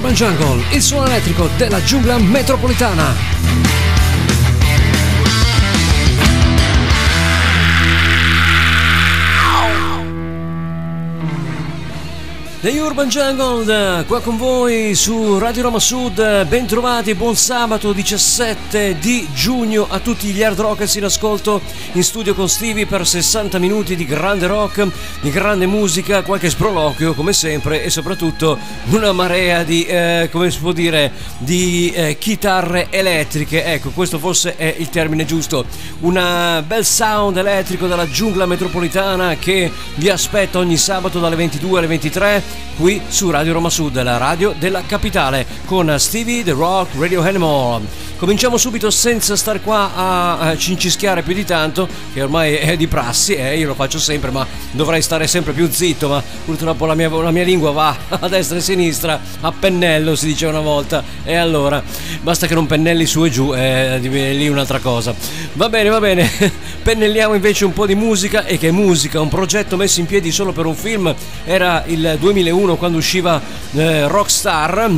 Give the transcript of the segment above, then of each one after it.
Urban Jungle, il suono elettrico della giungla metropolitana. The Urban Jungle, qua con voi su Radio Roma Sud, bentrovati, buon sabato 17 di giugno a tutti gli hard rockers in ascolto. In studio con Stevie per 60 minuti di grande rock, di grande musica, qualche sproloquio come sempre e soprattutto una marea di, eh, come si può dire, di eh, chitarre elettriche, ecco questo forse è il termine giusto, un bel sound elettrico dalla giungla metropolitana che vi aspetta ogni sabato dalle 22 alle 23 qui su Radio Roma Sud, la radio della capitale, con Stevie The Rock Radio Animal. Cominciamo subito senza star qua a, cincischiare più di tanto, che ormai è di prassi, eh, io lo faccio sempre, ma dovrei stare sempre più zitto, ma purtroppo la mia, la mia lingua va a destra e a sinistra, a pennello si diceva una volta, e allora basta che non pennelli su e giù, eh, è lì un'altra cosa. Va bene, va bene, pennelliamo invece un po' di musica, e che musica, un progetto messo in piedi solo per un film, era il 2001 quando usciva eh, Rockstar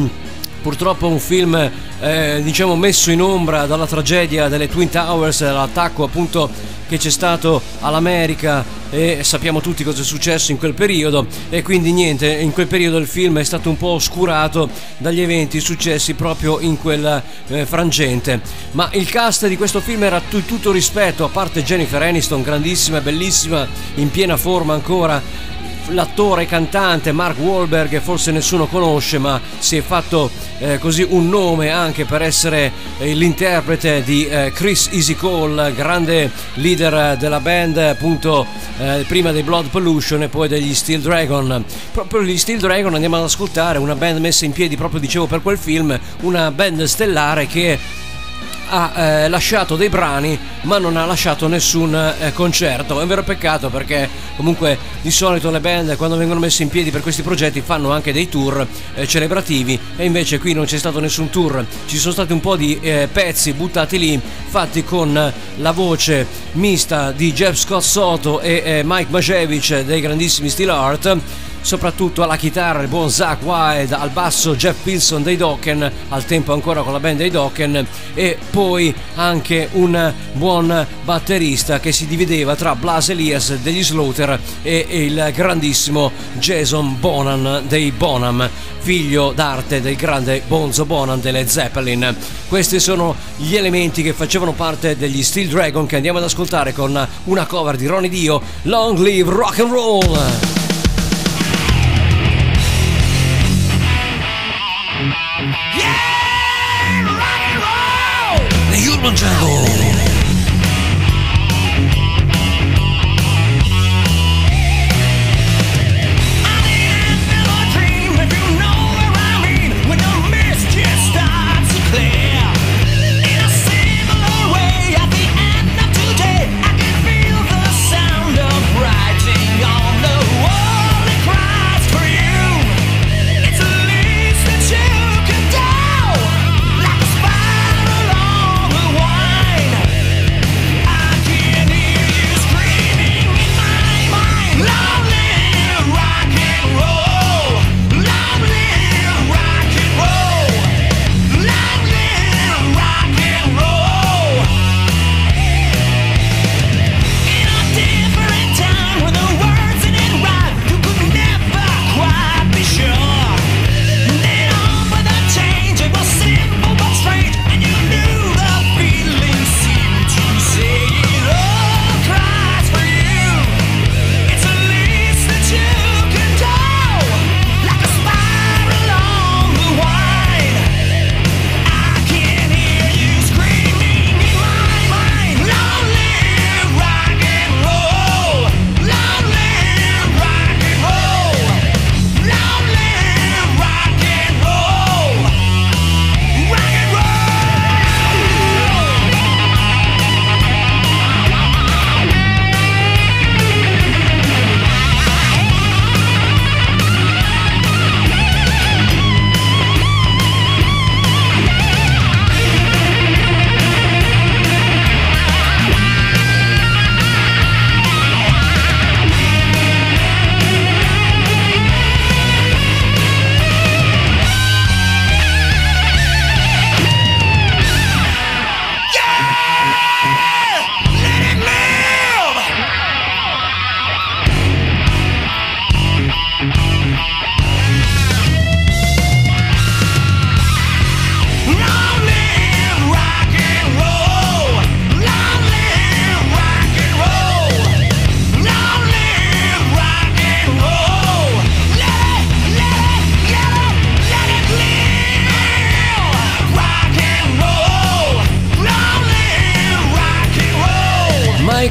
purtroppo un film eh, diciamo messo in ombra dalla tragedia delle Twin Towers, l'attacco appunto che c'è stato all'America e sappiamo tutti cosa è successo in quel periodo e quindi niente, in quel periodo il film è stato un po' oscurato dagli eventi successi proprio in quel eh, frangente. Ma il cast di questo film era t- tutto rispetto, a parte Jennifer Aniston, grandissima bellissima, in piena forma ancora, l'attore cantante Mark Wahlberg forse nessuno conosce ma si è fatto eh, così un nome anche per essere eh, l'interprete di eh, Chris Easy Cole grande leader della band appunto eh, prima dei Blood Pollution e poi degli Steel Dragon. Proprio gli Steel Dragon andiamo ad ascoltare una band messa in piedi proprio dicevo per quel film una band stellare che ha eh, lasciato dei brani ma non ha lasciato nessun eh, concerto. È un vero peccato perché comunque di solito le band quando vengono messe in piedi per questi progetti fanno anche dei tour eh, celebrativi e invece qui non c'è stato nessun tour. Ci sono stati un po' di eh, pezzi buttati lì fatti con la voce mista di Jeff Scott Soto e eh, Mike Majevic dei grandissimi Steel Art soprattutto alla chitarra il buon Zach Wild, al basso Jeff Pilson dei Dokken, al tempo ancora con la band dei Dokken e poi anche un buon batterista che si divideva tra Blas Elias degli Slaughter e il grandissimo Jason Bonan dei Bonham, figlio d'arte del grande Bonzo Bonan delle Zeppelin. Questi sono gli elementi che facevano parte degli Steel Dragon che andiamo ad ascoltare con una cover di Ronnie Dio, Long Live Rock and Roll!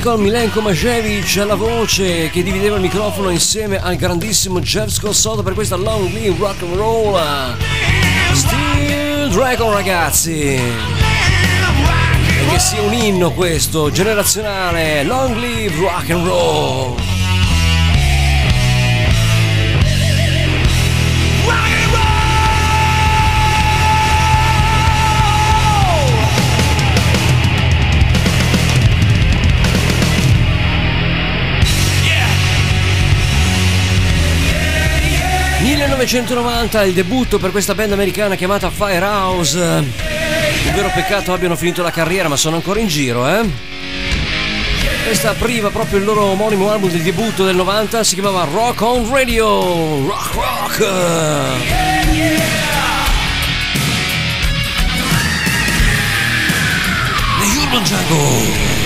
Michael Milenko Majevic alla voce che divideva il microfono insieme al grandissimo Jeff Scossotto per questa Long Live Rock and Roll. Steel Dragon ragazzi. E che sia un inno questo, generazionale, Long Live Rock and Roll. 1990 il debutto per questa band americana chiamata Firehouse. Il vero peccato abbiano finito la carriera, ma sono ancora in giro, eh? Questa apriva proprio il loro omonimo album di debutto del 90, si chiamava Rock on Radio. Rock Rock. The Urban Jungle.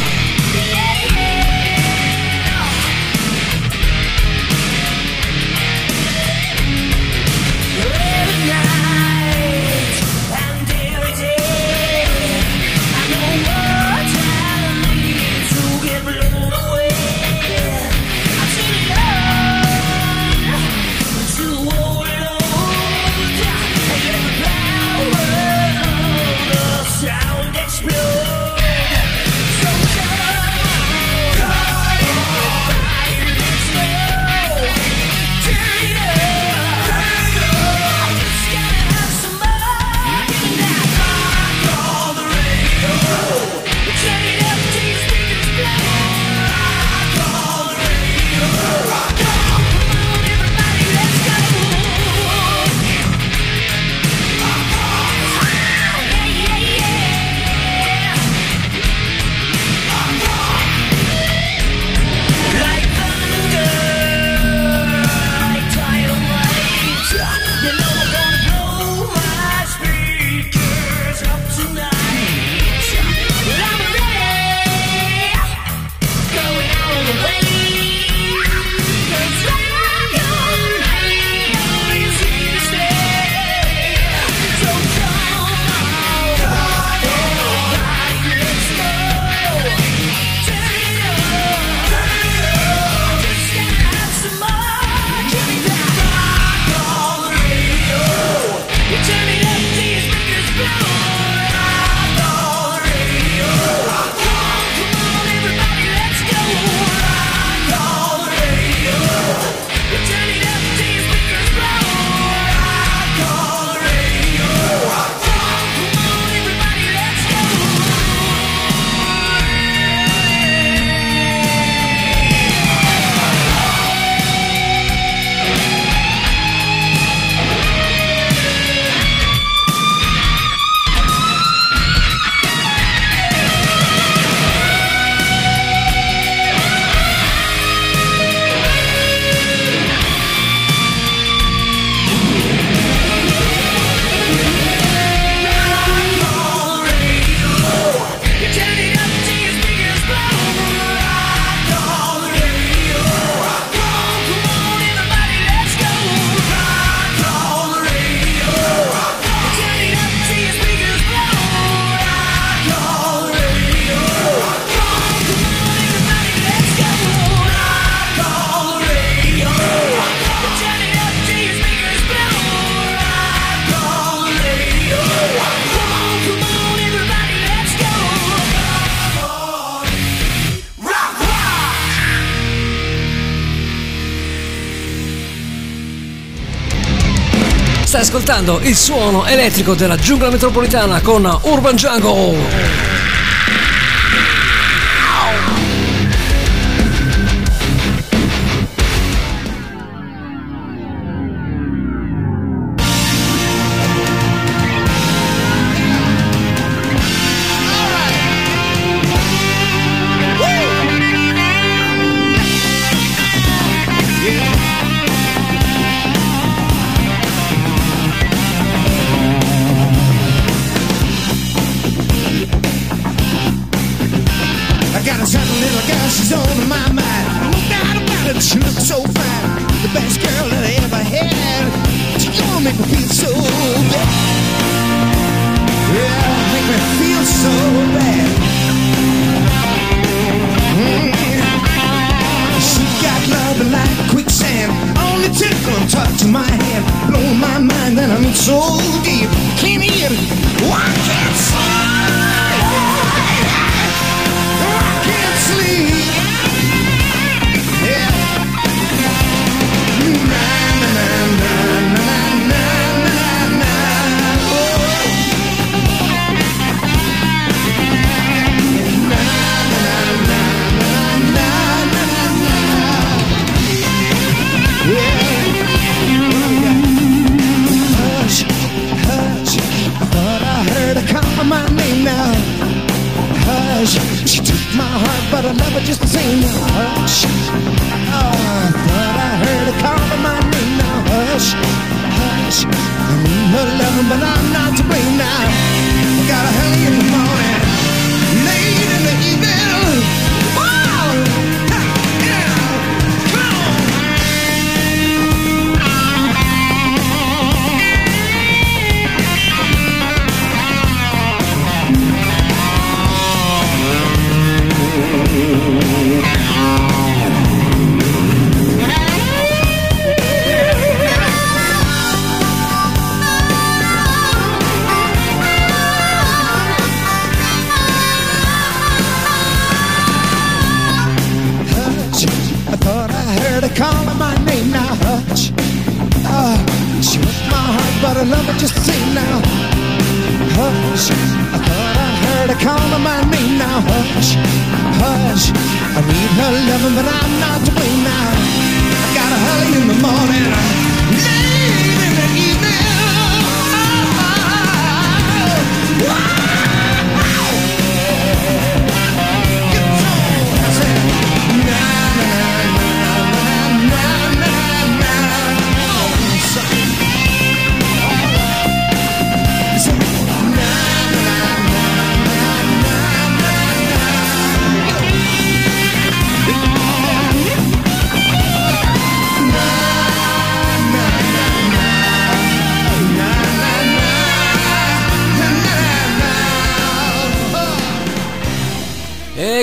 Ascoltando il suono elettrico della giungla metropolitana con Urban Jungle.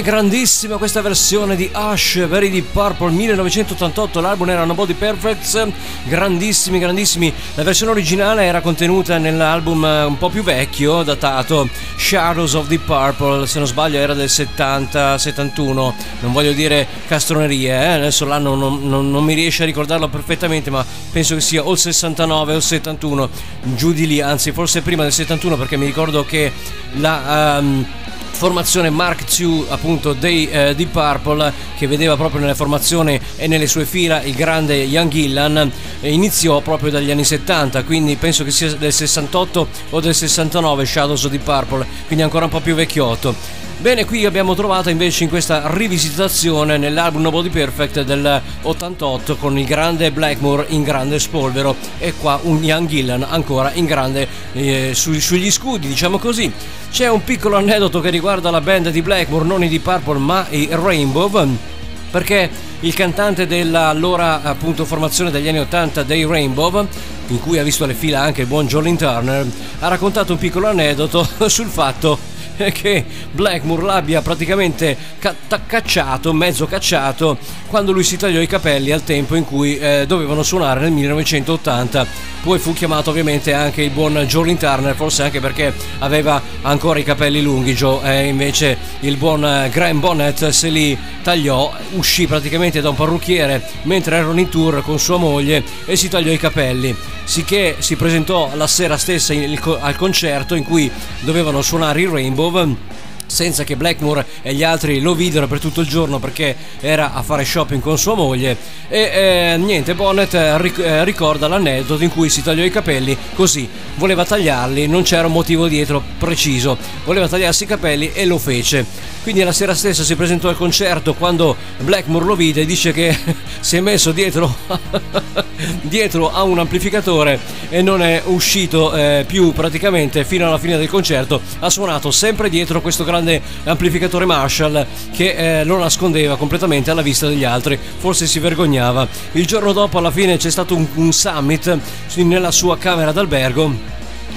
Grandissima questa versione di Hush, Very Deep Purple 1988, l'album era Nobody Perfects, grandissimi, grandissimi. La versione originale era contenuta nell'album eh, un po' più vecchio, datato Shadows of Deep Purple, se non sbaglio era del 70-71, non voglio dire castronerie, eh? adesso l'anno non, non- non mi riesce a ricordarlo perfettamente, ma penso che sia o il 69 o il 71, giù di lì, anzi forse prima del 71 perché mi ricordo che la... ehm, formazione Mark II appunto dei eh, Deep Purple che vedeva proprio nella formazione e nelle sue fila il grande Ian Gillan iniziò proprio dagli anni 70 quindi penso che sia del 68 o del 69 Shadows of Deep Purple quindi ancora un po' più vecchiotto Bene, qui abbiamo trovato invece in questa rivisitazione nell'album Nobody Perfect del 88 con il grande Blackmore in grande spolvero e qua un Ian Gillan ancora in grande eh, su- sugli scudi, diciamo così. C'è un piccolo aneddoto che riguarda la band di Blackmore, non i di Purple ma i Rainbow perché il cantante della allora appunto formazione degli anni 80 dei Rainbow in cui ha visto le fila anche il buon Jolin Turner ha raccontato un piccolo aneddoto sul fatto che Blackmore l'abbia praticamente cacciato, mezzo cacciato, quando lui si tagliò i capelli al tempo in cui eh, dovevano suonare nel 1980. Poi fu chiamato ovviamente anche il buon Jolin Turner, forse anche perché aveva ancora i capelli lunghi Joe, e invece il buon eh, Graham Bonnet se li tagliò, uscì praticamente da un parrucchiere mentre erano in tour con sua moglie e si tagliò i capelli. Sicché si presentò la sera stessa in- il al concerto in cui dovevano suonare i Rainbow Over. Senza che Blackmore e gli altri lo videro per tutto il giorno perché era a fare shopping con sua moglie. E eh, niente Bonnet eh, ric- eh, ricorda l'aneddoto in cui si tagliò i capelli così voleva tagliarli non c'era un motivo dietro preciso. Voleva tagliarsi i capelli e lo fece. Quindi la sera stessa si presentò al concerto quando Blackmore lo vide e dice che si è messo dietro dietro a un amplificatore e non è uscito eh, più praticamente fino alla fine del concerto. Ha suonato sempre dietro questo grande amplificatore Marshall che eh, lo nascondeva completamente alla vista degli altri. Forse si vergognava. Il giorno dopo alla fine c'è stato un, un summit nella sua camera d'albergo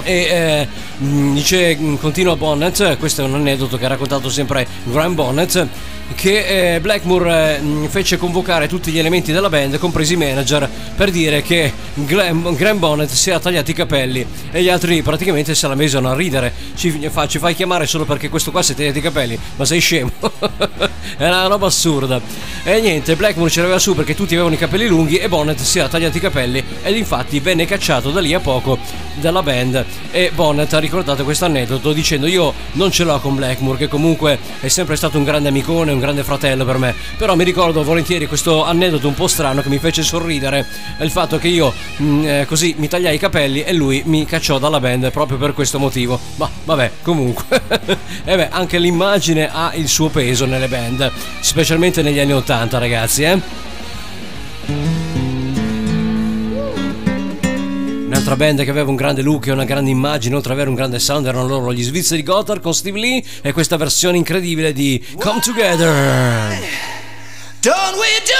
E eh, dice, continua Bonnet, questo è un aneddoto che ha raccontato sempre Graham Bonnet, che eh, Blackmore eh, fece convocare tutti gli elementi della band, compresi i manager, per dire che Graham, Bonnet si era tagliati i capelli e gli altri praticamente se la mesero a ridere. Ci, fa, ci fai chiamare solo perché questo qua si è tagliato i capelli, ma sei scemo. Era una roba assurda. E niente, Blackmore ci aveva su perché tutti avevano i capelli lunghi e Bonnet si era tagliati i capelli ed infatti venne cacciato da lì a poco dalla band. E Bonnet ha ricordato questo aneddoto dicendo io non ce l'ho con Blackmore che comunque è sempre stato un grande amicone, un grande fratello per me. Però mi ricordo volentieri questo aneddoto un po' strano che mi fece sorridere. Il fatto che io mh, mm, eh, così mi tagliai i capelli e lui mi cacciò dalla band proprio per questo motivo. Ma vabbè, comunque. e beh, anche l'immagine ha il suo peso nelle band, specialmente negli anni 80, ragazzi, eh. Un'altra band che aveva un grande look e una grande immagine, oltre ad avere un grande sound, erano loro gli svizzeri Gotthard con Steve Lee e questa versione incredibile di Come Together. Don't we do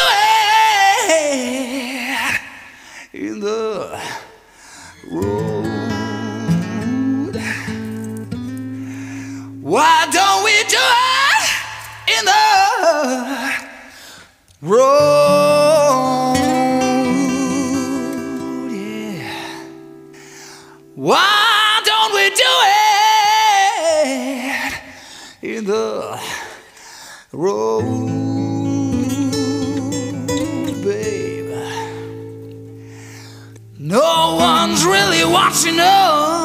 it in the road? Why don't we do it in the road? Road, babe? No one's really watching us.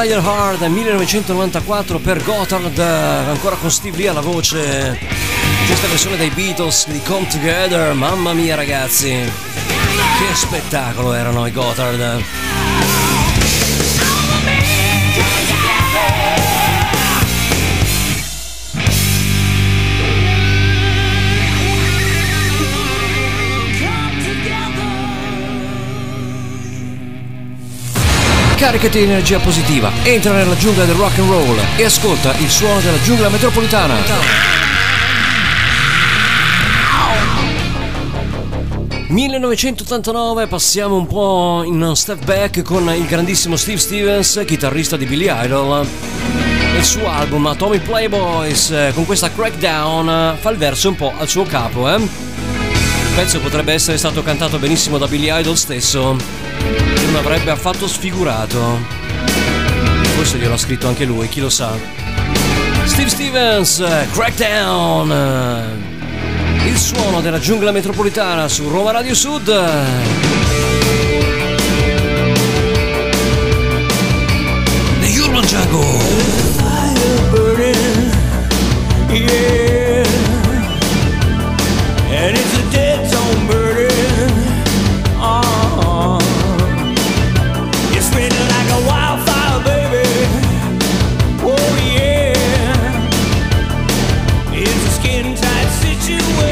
Dire Hard 1994 per Gotthard, ancora con Steve Lee alla voce. Questa versione dei Beatles di Come Together, mamma mia ragazzi, che spettacolo erano i Gotthard. Caricati di energia positiva, entra nella giungla del rock and roll e ascolta il suono della giungla metropolitana. 1989 passiamo un po' in step back con il grandissimo Steve Stevens, chitarrista di Billy Idol. Il suo album Atomic Playboys con questa crackdown fa il verso un po' al suo capo, eh? Il pezzo potrebbe essere stato cantato benissimo da Billy Idol stesso non avrebbe affatto sfigurato. Forse glielo ha scritto anche lui, chi lo sa. Steve Stevens, Crackdown. Il suono della giungla metropolitana su Roma Radio Sud. The Urban Jungle. you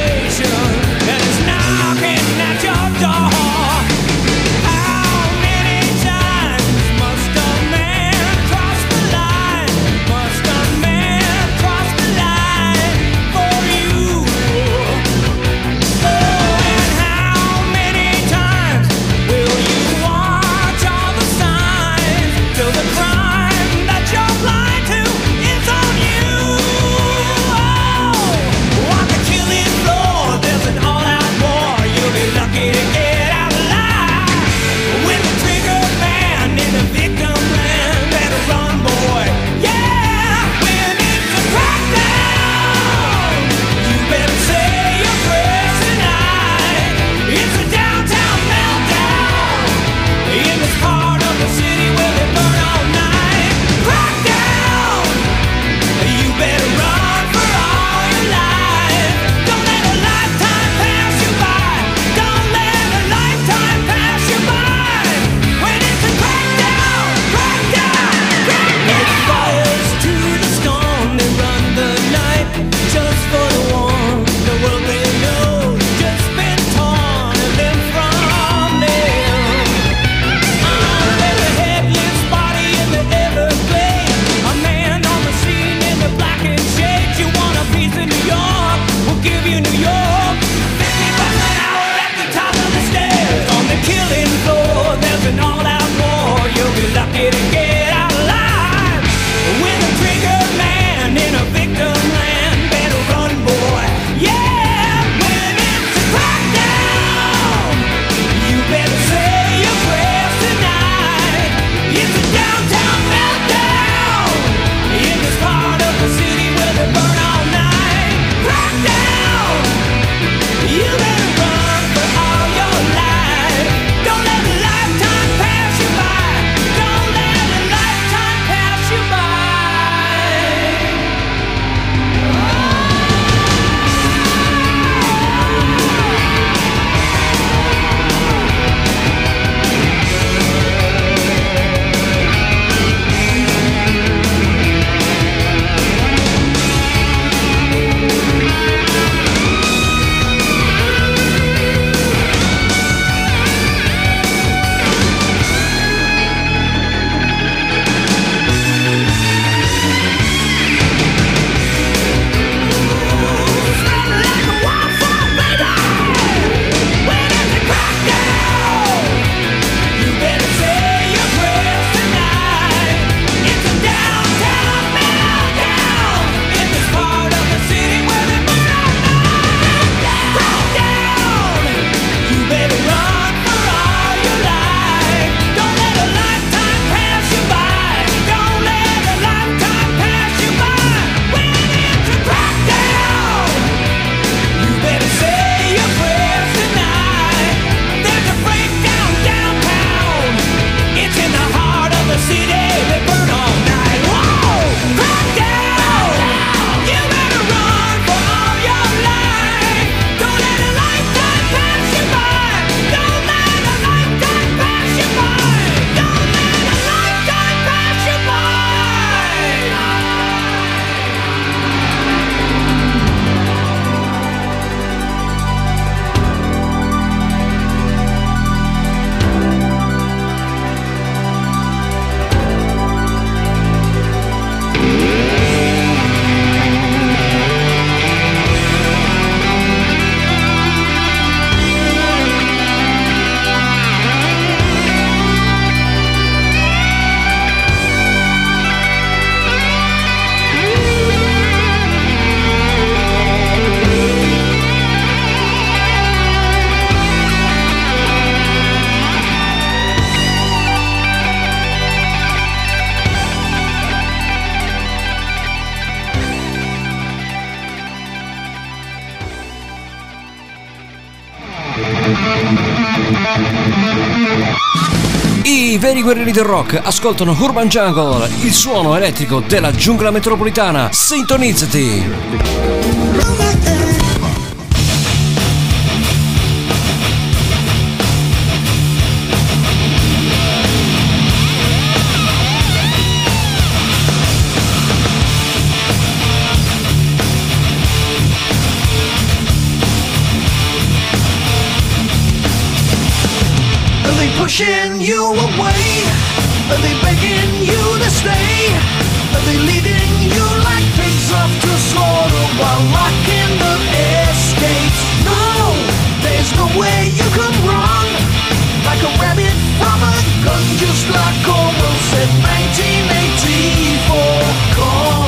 guerrieri del rock ascoltano Urban Jungle, il suono elettrico della giungla metropolitana. Sintonizzati! Pushing you away? Are they begging you to stay? Are they leading you like pigs off to slaughter while locking the escapes? No, there's no way you can run like a rabbit from a gun, just like Orwell said 1984 comes.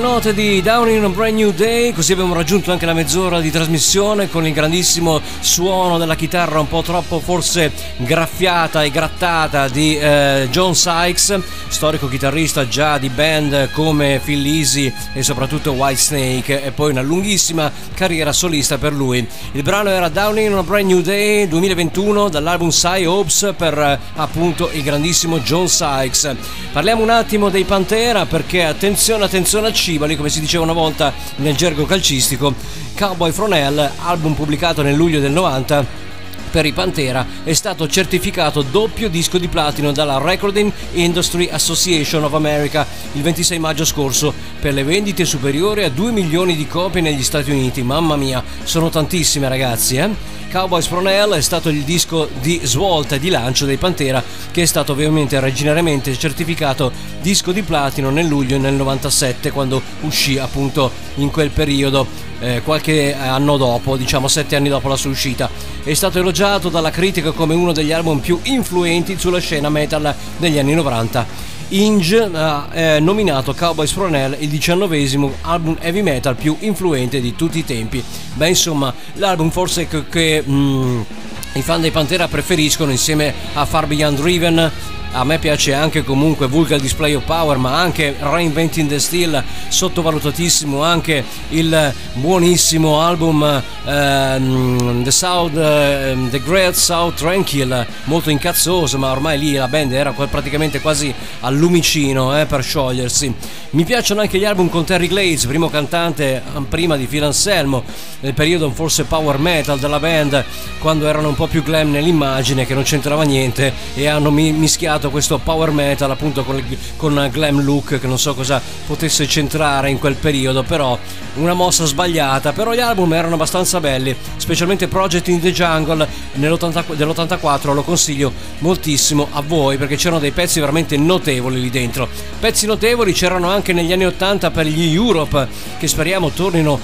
Note di Down in a Brand New Day, così abbiamo raggiunto anche la mezz'ora di trasmissione con il grandissimo suono della chitarra un po' troppo forse graffiata e grattata di eh, John Sykes, storico chitarrista già di band come Phil Lisi e soprattutto Whitesnake e poi una lunghissima carriera solista per lui. Il brano era Down in a Brand New Day 2021 dall'album Psy Hopes per eh, appunto il grandissimo John Sykes. Parliamo un attimo dei Pantera perché attenzione attenzione a Cibali come si diceva una volta nel gergo calcistico. Cowboy From Hell, album pubblicato nel luglio del 90 per i Pantera è stato certificato doppio disco di platino dalla Recording Industry Association of America il 26 maggio scorso per le vendite superiori a 2 milioni di copie negli Stati Uniti. Mamma mia, sono tantissime ragazzi, eh? Cowboys From Hell è stato il disco di svolta e di lancio dei Pantera che è stato ovviamente originariamente certificato disco di platino nel luglio del 97 quando uscì appunto in quel periodo eh, qualche anno dopo, diciamo sette anni dopo la sua uscita. È stato elogiato dalla critica come uno degli album più influenti sulla scena metal degli anni 90. Inge ha eh, nominato Cowboys From Hell il diciannovesimo album heavy metal più influente di tutti i tempi. Beh, insomma, l'album forse che, che mm, i fan dei Pantera preferiscono insieme a Far Beyond Driven a me piace anche comunque Vulgar Display of Power ma anche Reinventing the Steel sottovalutatissimo anche il buonissimo album uh, The South uh, The Great South Tranquil molto incazzoso ma ormai lì la band era praticamente quasi al lumicino eh, per sciogliersi. Mi piacciono anche gli album con Terry Glades primo cantante ehm, prima di Phil Anselmo nel periodo forse power metal della band quando erano un po' più glam nell'immagine che non c'entrava niente e hanno mischiato fatto questo power metal appunto con, con glam look che non so cosa potesse centrare in quel periodo, però una mossa sbagliata, però gli album erano abbastanza belli, specialmente Project in the Jungle dell'84 lo consiglio moltissimo a voi perché c'erano dei pezzi veramente notevoli lì dentro. Pezzi notevoli c'erano anche negli anni 80 per gli Europe che speriamo tornino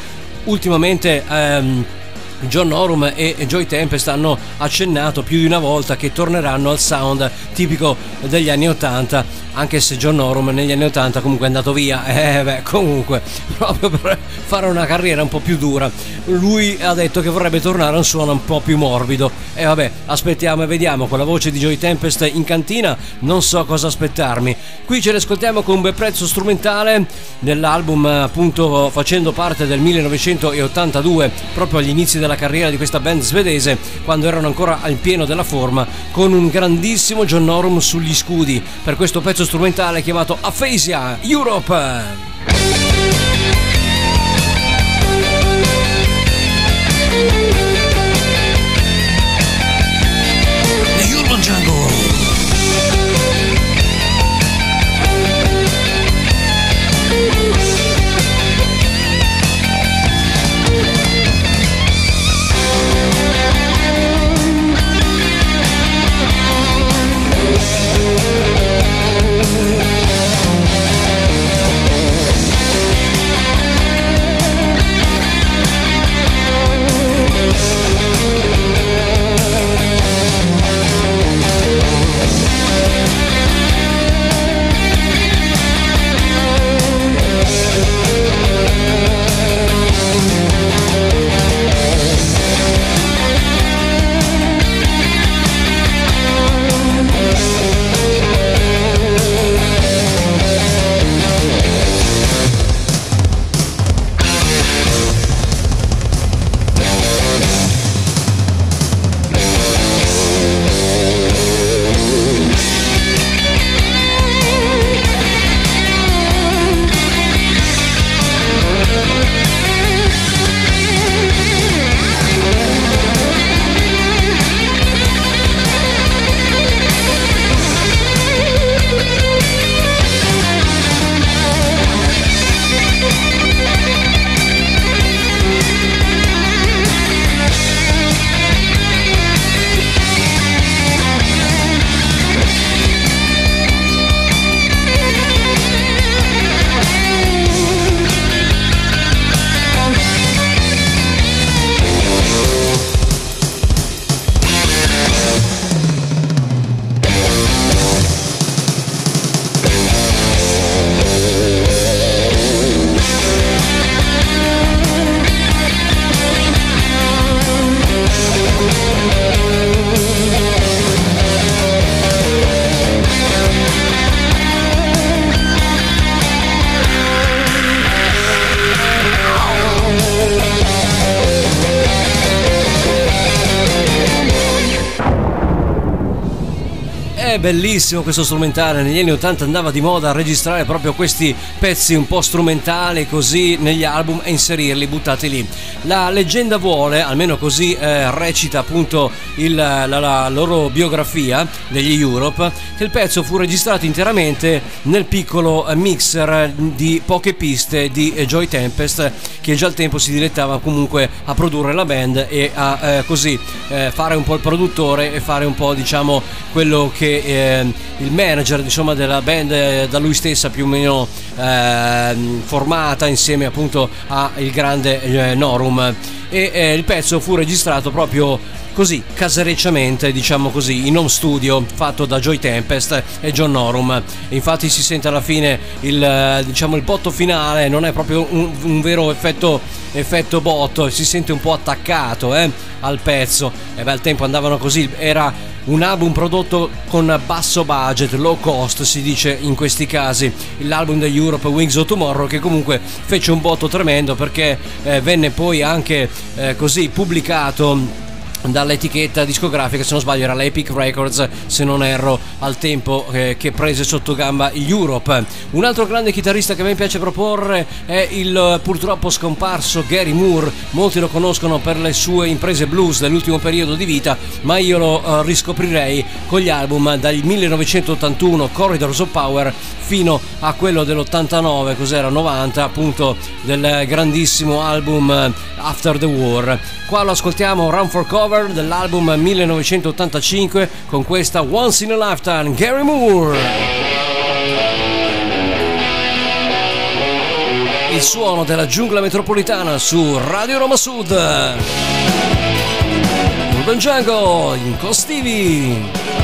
ultimamente ehm, John Norum e Joy Tempest hanno accennato più di una volta che torneranno al sound tipico degli anni 80 anche se John Norum negli anni 80 comunque è andato via. Eh beh comunque proprio per fare una carriera un po' più dura. Lui ha detto che vorrebbe tornare a un suono un po' più morbido. E vabbè aspettiamo e vediamo. Con la voce di Joy Tempest in cantina non so cosa aspettarmi. Qui ce l'ascoltiamo con un bel prezzo strumentale dell'album appunto facendo parte del 1982 proprio agli inizi della carriera di questa band svedese quando erano ancora al pieno della forma con un grandissimo John Norum sugli scudi per questo pezzo strumentale chiamato Aphasia Europe. Bellissimo questo strumentale, negli anni 80 andava di moda a registrare proprio questi pezzi un po' strumentali così negli album e inserirli, buttati lì. La leggenda vuole, almeno così eh, recita appunto il, la, la, loro biografia degli Europe, che il pezzo fu registrato interamente nel piccolo mixer di poche piste di Joy Tempest che già al tempo si dilettava comunque a produrre la band e a eh, così eh, fare un po' il produttore e fare un po' diciamo quello che eh, il manager insomma, della band eh, da lui stessa più o meno ehm, formata insieme appunto al grande eh, Norum e eh, il pezzo fu registrato proprio così caserecciamente diciamo così in home studio fatto da Joy Tempest e John Norum. Infatti si sente alla fine il, diciamo, il botto finale non è proprio un, un vero effetto, effetto botto si sente un po' attaccato eh, al pezzo. E beh al tempo andavano così era un album prodotto con basso budget, low cost si dice in questi casi, l'album degli Europe Wings of Tomorrow che comunque fece un botto tremendo perché eh, venne poi anche eh, così pubblicato dall'etichetta discografica, se non sbaglio era l'Epic Records, se non erro, al tempo eh, che prese sotto gamba Europe. Un altro grande chitarrista che me piace proporre è il purtroppo scomparso Gary Moore, molti lo conoscono per le sue imprese blues dell'ultimo periodo di vita, ma io lo uh, riscoprirei con gli album dal 1981 Corridors of Power fino a quello dell'89, cos'era 90, appunto del grandissimo album eh, After the War. Qua lo ascoltiamo Run for Cover dell'album 1985 con questa Once in a Lifetime Gary Moore. Il suono della giungla metropolitana su Radio Roma Sud. Urban Jungle in Costivi.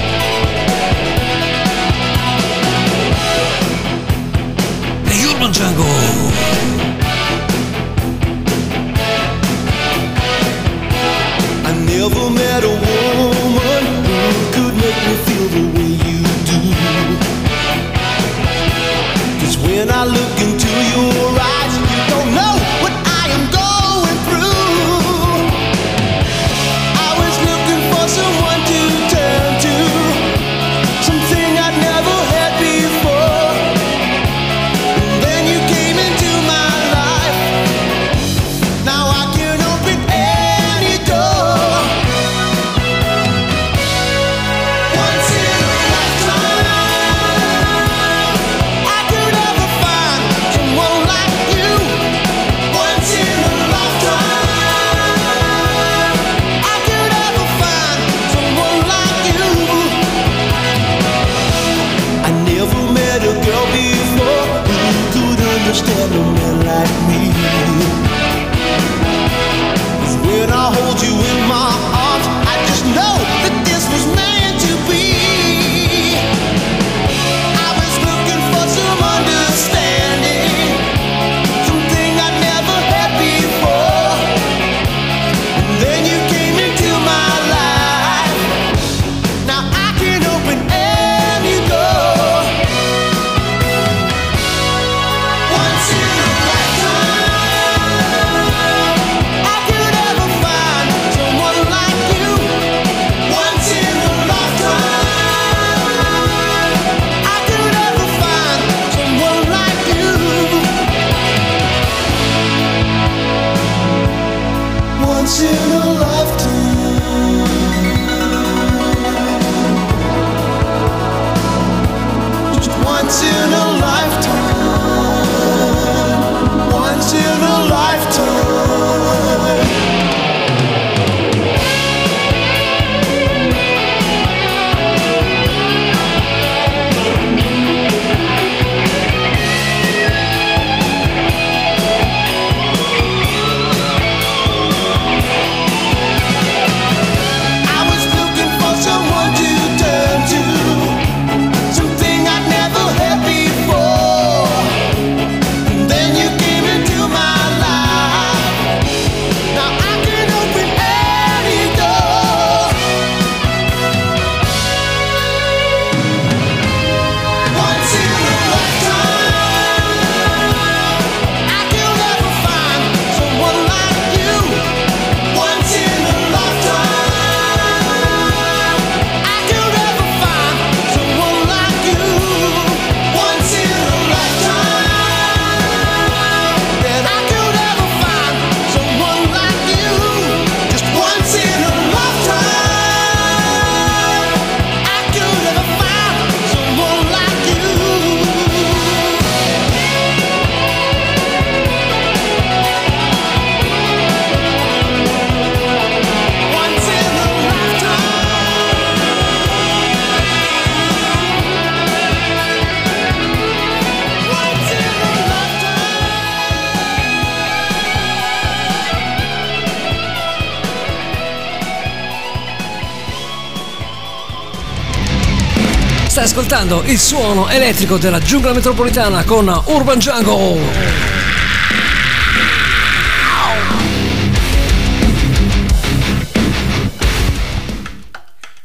Stai ascoltando il suono elettrico della giungla metropolitana con Urban Jungle.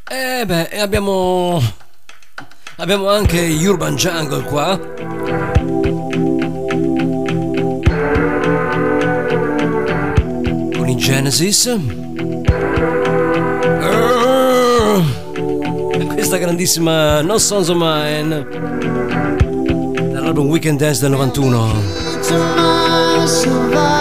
E eh beh, abbiamo abbiamo anche Urban Jungle qua. Con i Genesis. Questa grandissima No Sons of Mine dall'album Weekend Dance del 91.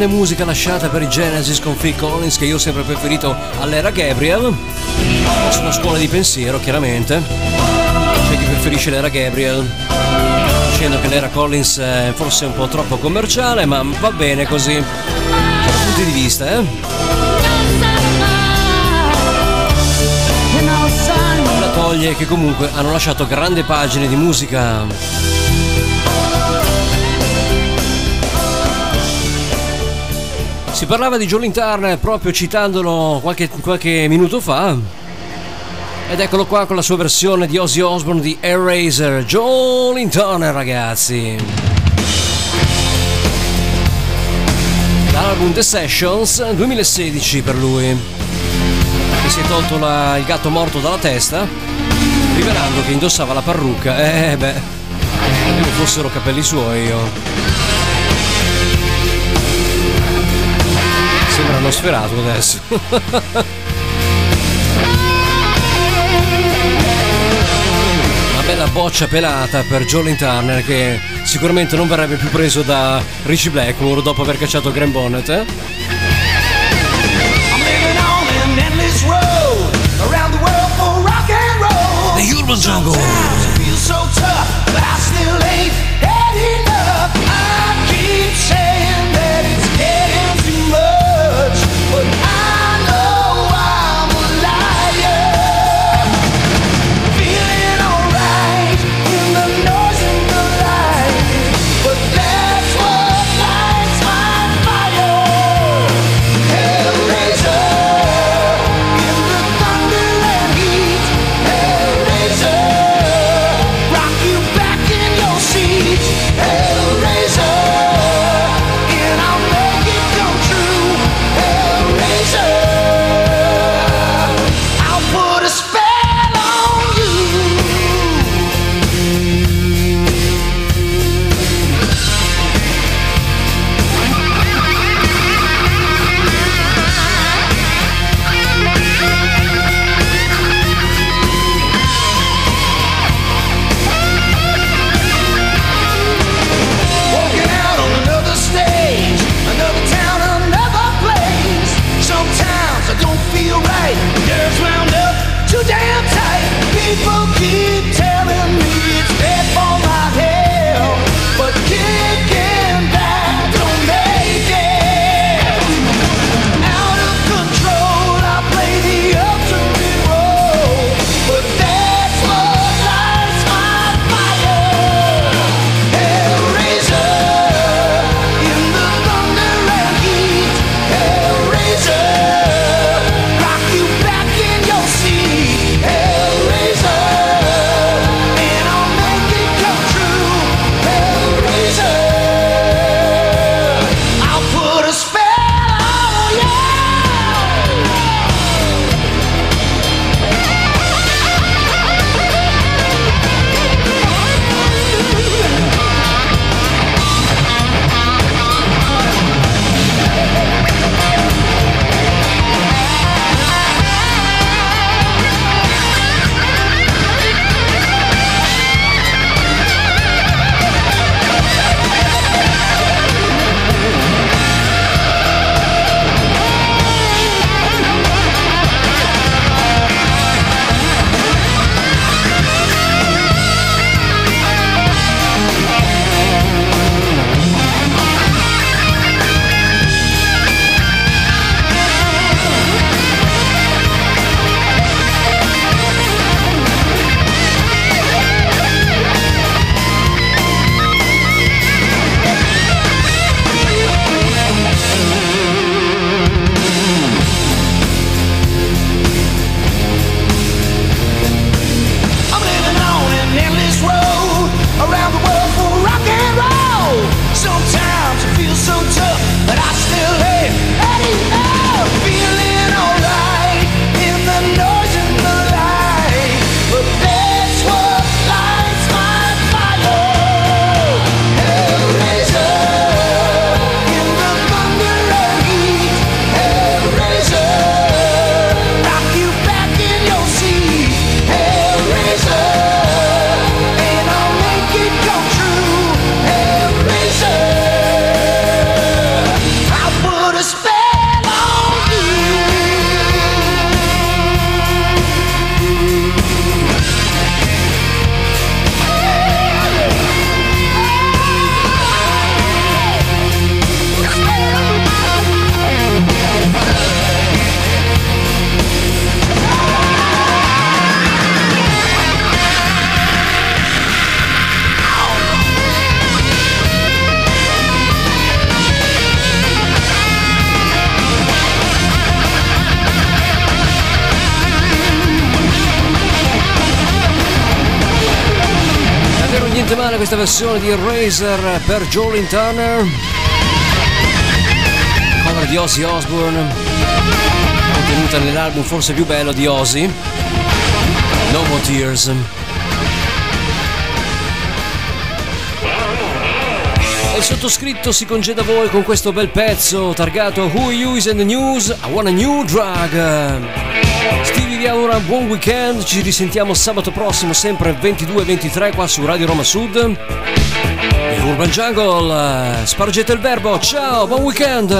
Grande musica lasciata per i Genesis con Phil Collins che io ho sempre preferito all'era Gabriel. Sono scuola di pensiero, chiaramente. C'è chi preferisce l'era Gabriel dicendo che l'era Collins è forse un po' troppo commerciale, ma va bene così. C'è punti di vista, eh? La toglie che comunque hanno lasciato grandi pagine di musica Si parlava di Jolin Turner proprio citandolo qualche, qualche minuto fa. Ed eccolo qua con la sua versione di Ozzy Osbourne di Eraser. Jolin Turner, ragazzi. Dall'album The Sessions 2016 per lui. Che si è tolto la, il gatto morto dalla testa, rivelando che indossava la parrucca. Eh beh, che fossero capelli suoi io. Sembra uno sferato adesso. Una bella boccia pelata per Jolin Turner che sicuramente non verrebbe più preso da Richie Blackmore dopo aver cacciato Graham Bonnet. Eh? The Urban Jungle. questa versione di Razer per Jolin Turner. Cover di Ozzy Osbourne. Contenuta nell'album forse più bello di Ozzy. No More Tears. E il sottoscritto si congeda a voi con questo bel pezzo targato Who You Is and the News. I Want a New Drug vi auguro buon weekend, ci risentiamo sabato prossimo sempre 22-23 qua su Radio Roma Sud. E Urban Jungle, eh, spargete il verbo, ciao, buon weekend!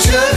church.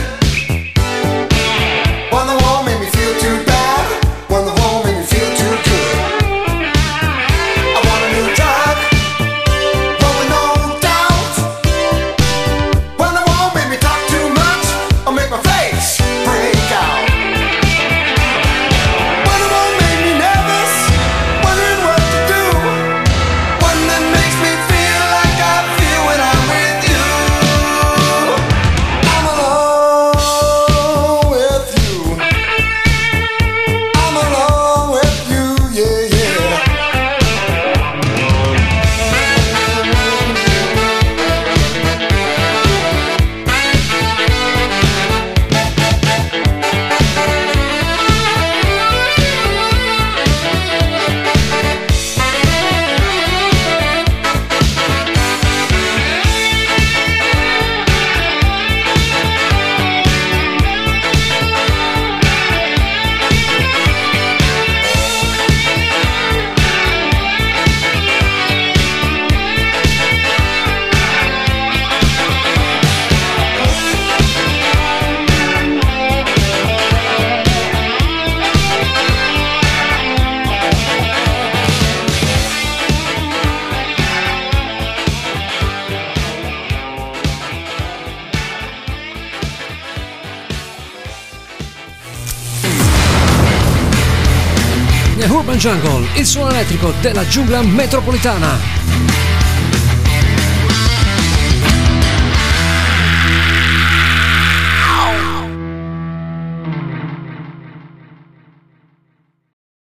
suono elettrico della giungla metropolitana.